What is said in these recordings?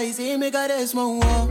Mas see me small mon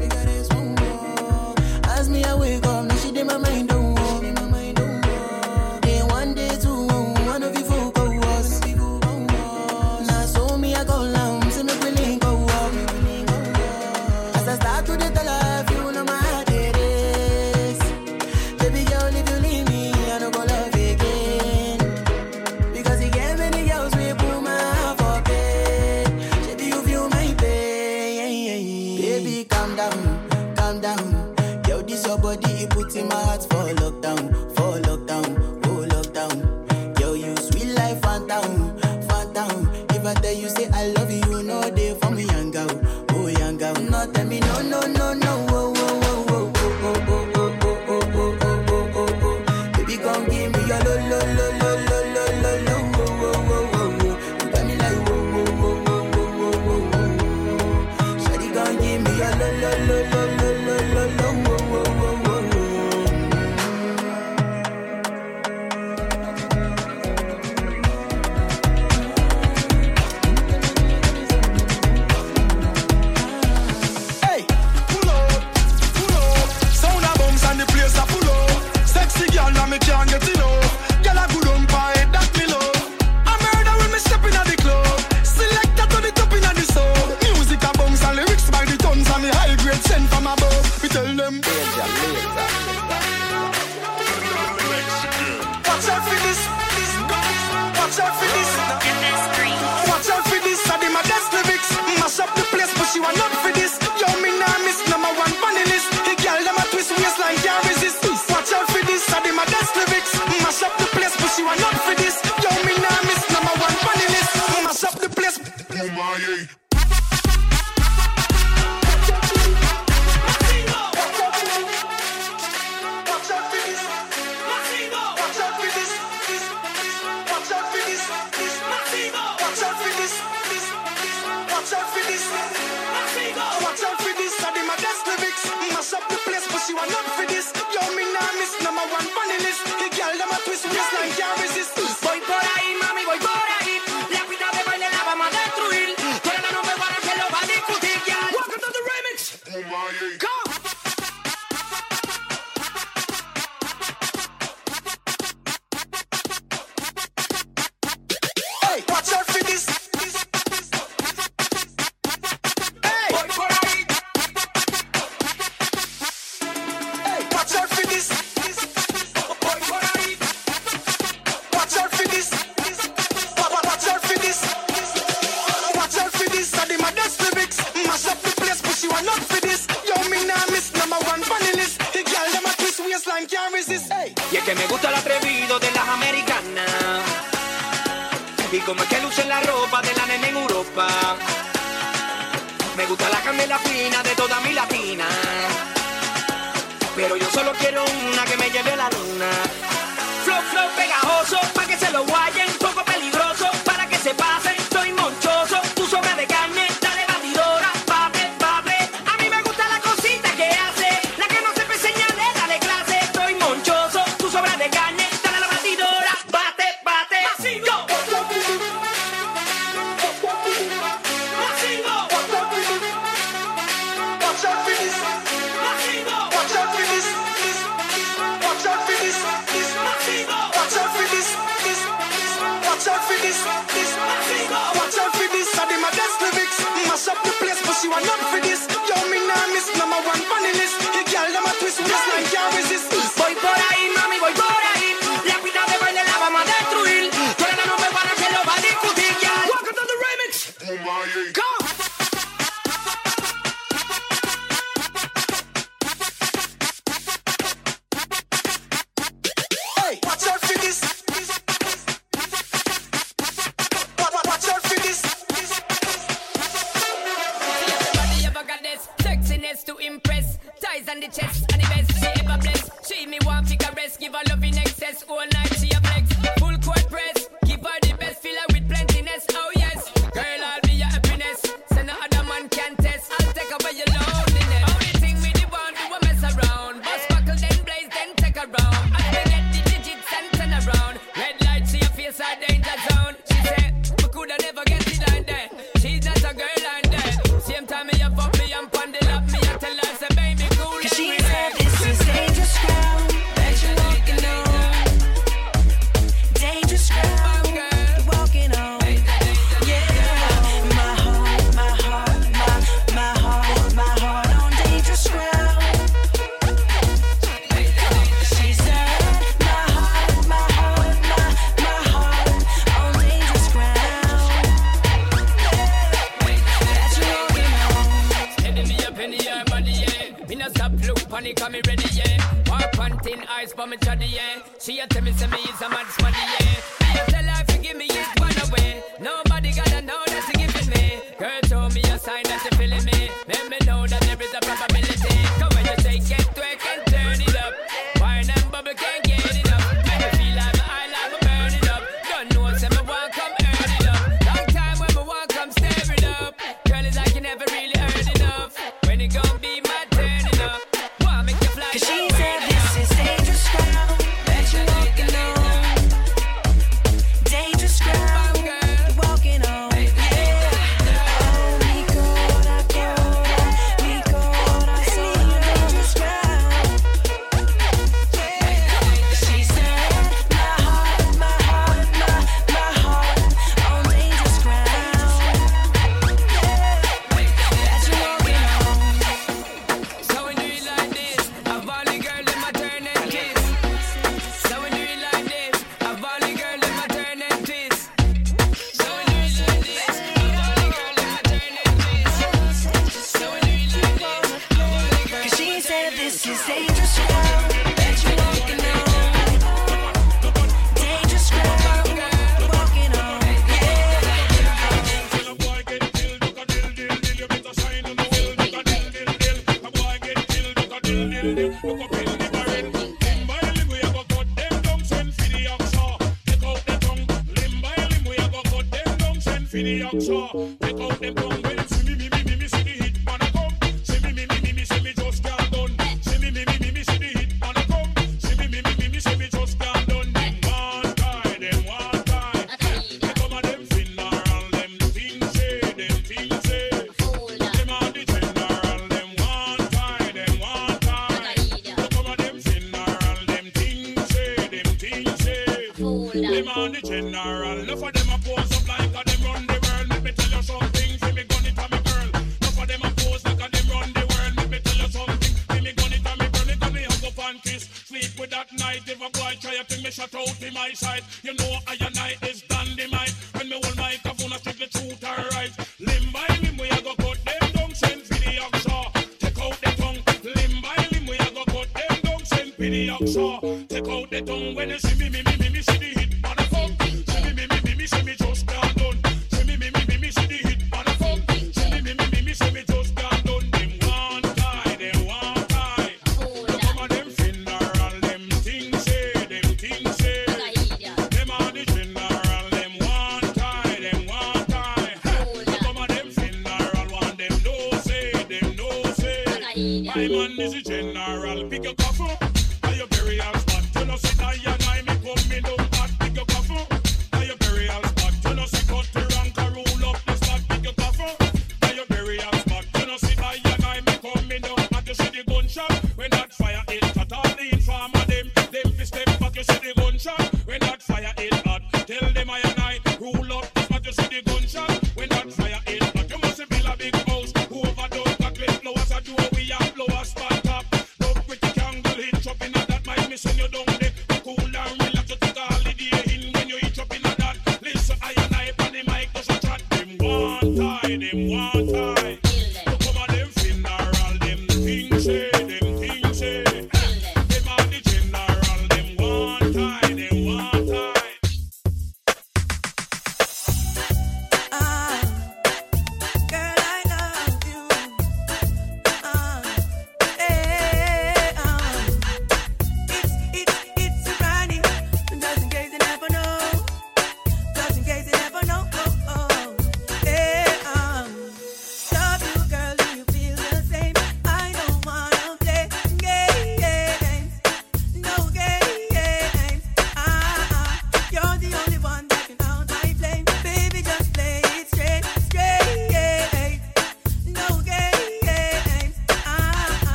Solo quiero una que me lleve a la luna. Flow, flow pegajoso, pa' que se lo guayen. me ready, yeah. Walk panting, eyes for me chaddy, yeah. She a tell me, say me is a mad smaddy, yeah. winner. love of My man is a general. Pick a coffin. Are you very spot? You know, sit I and I me come me.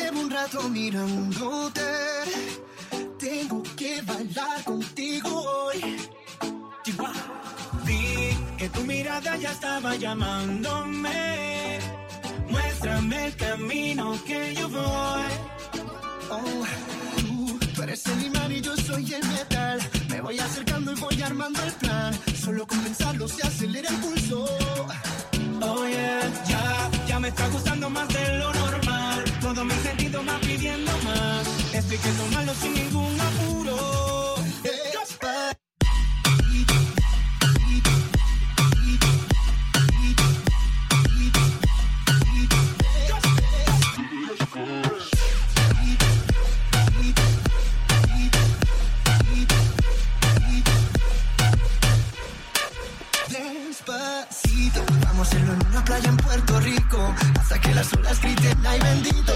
llevo un rato mirándote. Tengo que bailar contigo hoy. Vi que tu mirada ya estaba llamándome. Muéstrame el camino que yo voy. Oh, tú, tú eres el imán y yo soy el metal. Me voy acercando y voy armando el plan. Solo con se acelera el pulso. Oh yeah, ya, ya me está gustando más de lo todo mi sentido va pidiendo más. Esto hay que tomarlo sin ningún apuro. una playa en Puerto Rico, hasta que las olas griten ay bendito,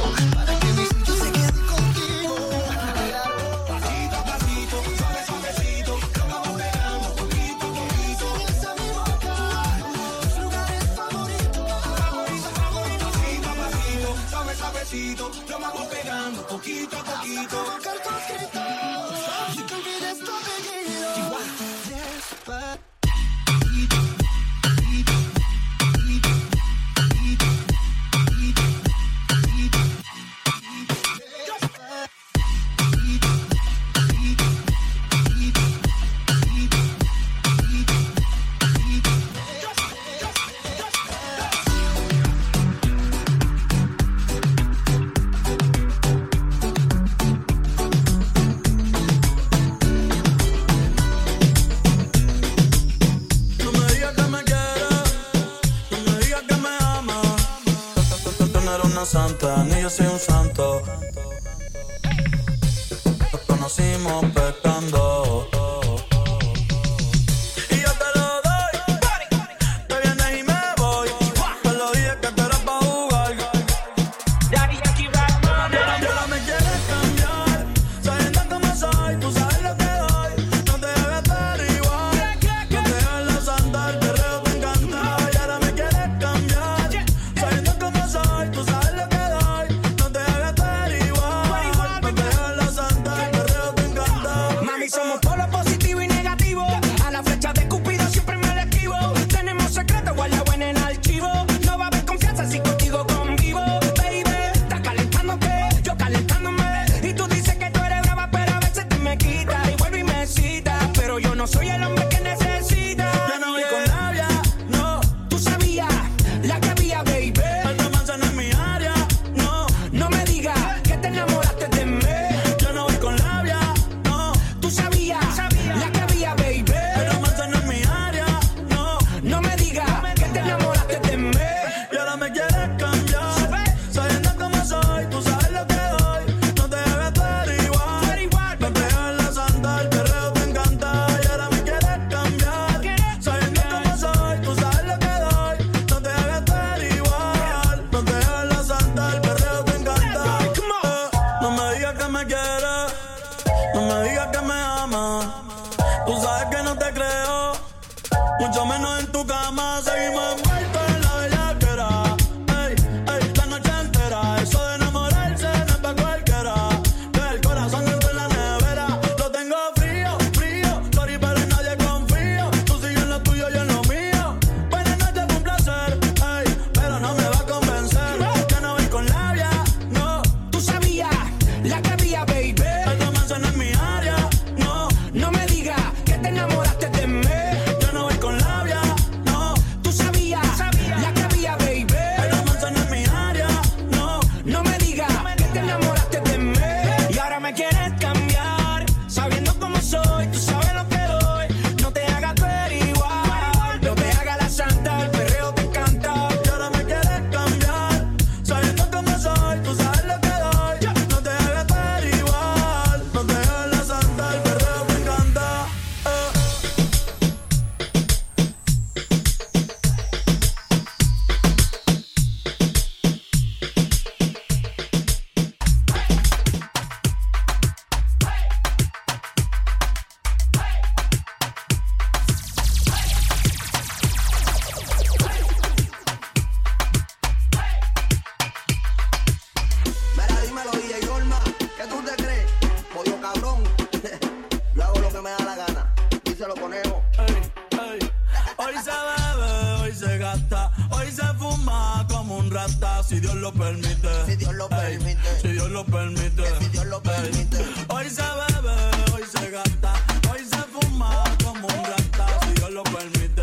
si Dios lo permite. Si Dios lo permite. Si Dios lo permite. Si Dios lo permite. Hoy se bebe, hoy se gasta, hoy se fuma como un rata. Si Dios lo permite.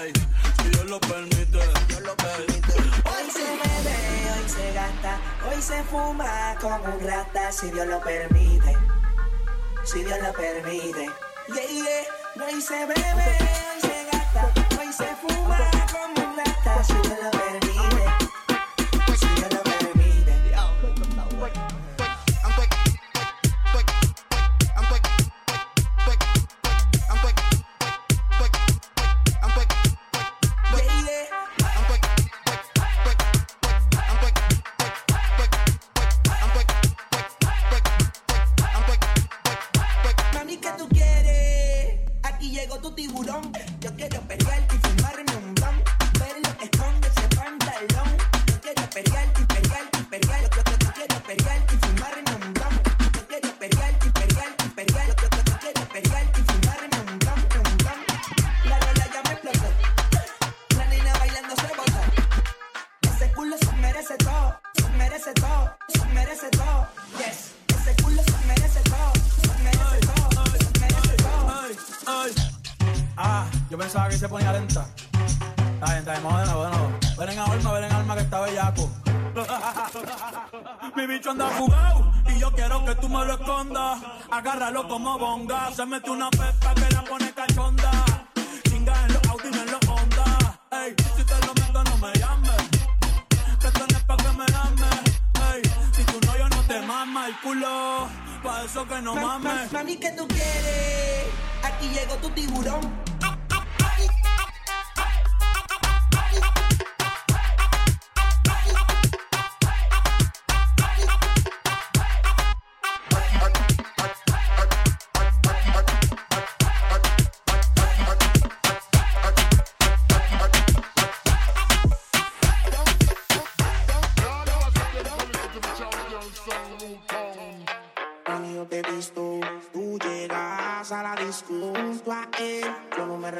Ey, si Dios lo permite. Hoy se bebe, hoy se gasta, hoy se fuma como un rata. Si Dios lo permite. Si Dios lo permite. Yeah, yeah. Hoy se bebe, hoy se gasta, hoy se fuma como un rata. Si Dios lo permite.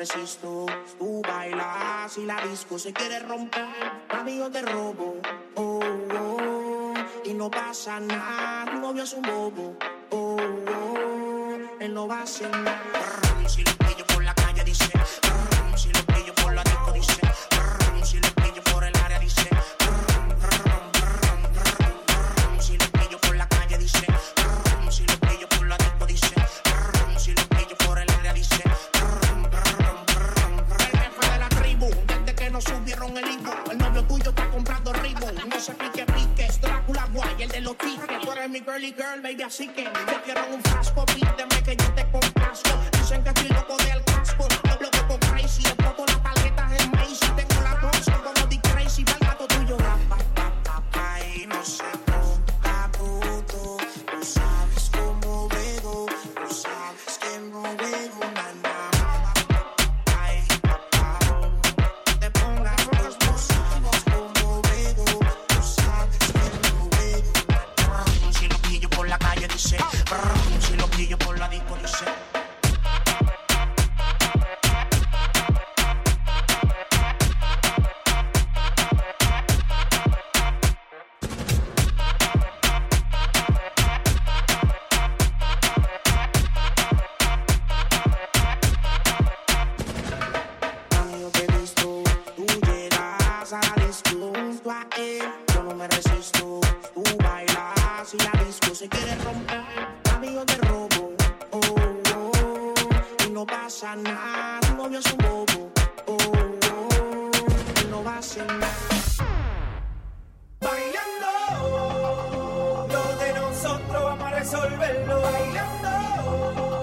resisto. Tú bailas y la disco se quiere romper. Mami, yo te robo. Oh, oh. Y no pasa nada. Tu novio es un bobo. Oh, oh. Él no va a hacer nada. girly girl, baby, así que yo quiero un frasco, pídeme que yo te complazco. no pasa nada. Tu novio es un bobo. Oh, oh, él no va a hacer nada. Bailando, lo de nosotros vamos a resolverlo. Bailando.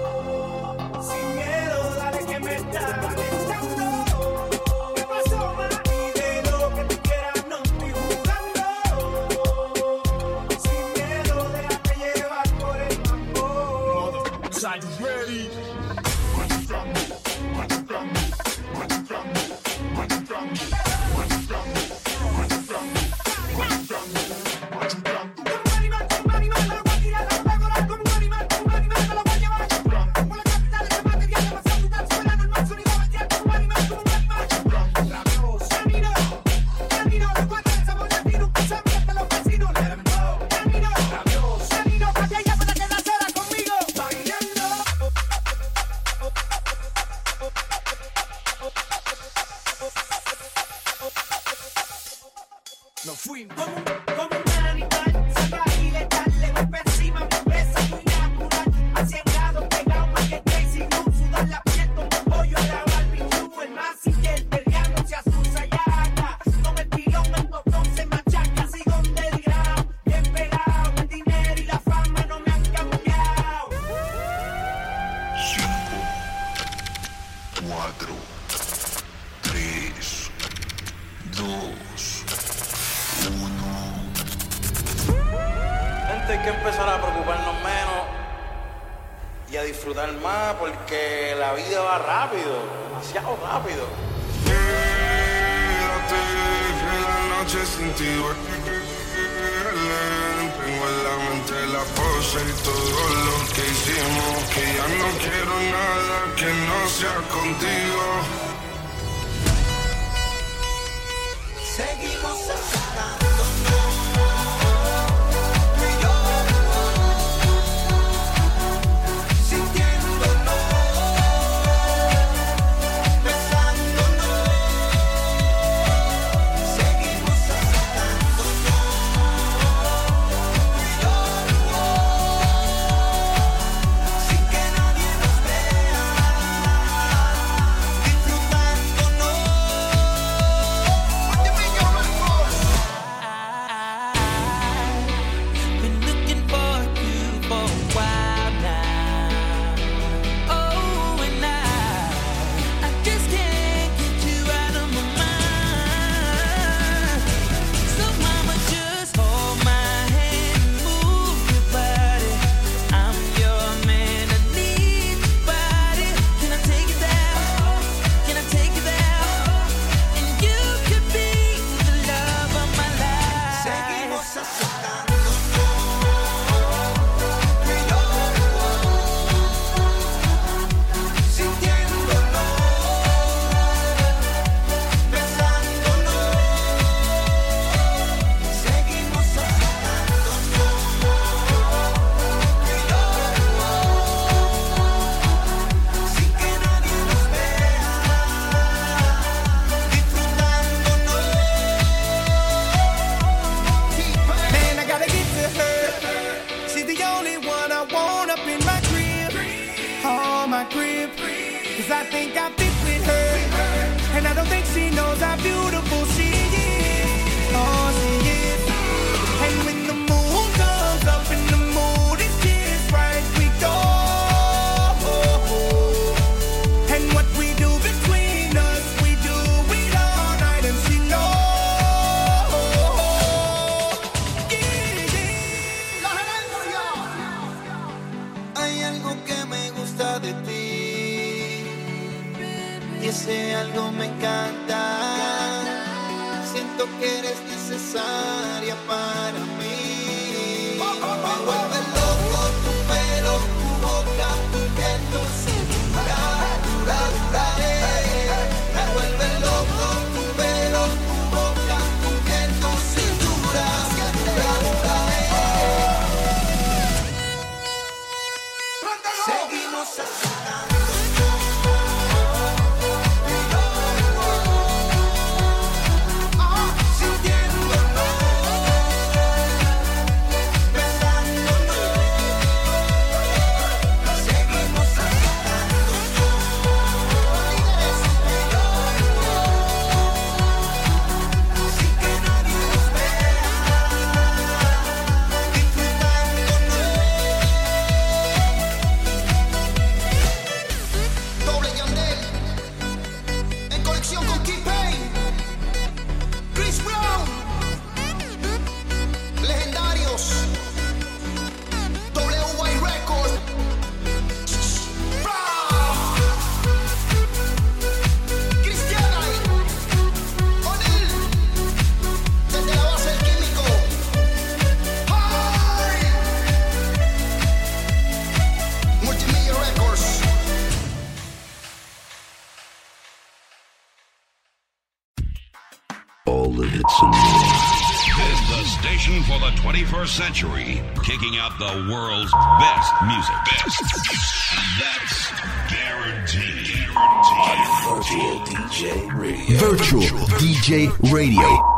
queen. Vamos dice algo me encanta. Siento que eres necesaria para mí. century, kicking out the world's best music. Best. That's guaranteed. guaranteed. On Virtual DJ Radio. Virtual, Virtual DJ Radio.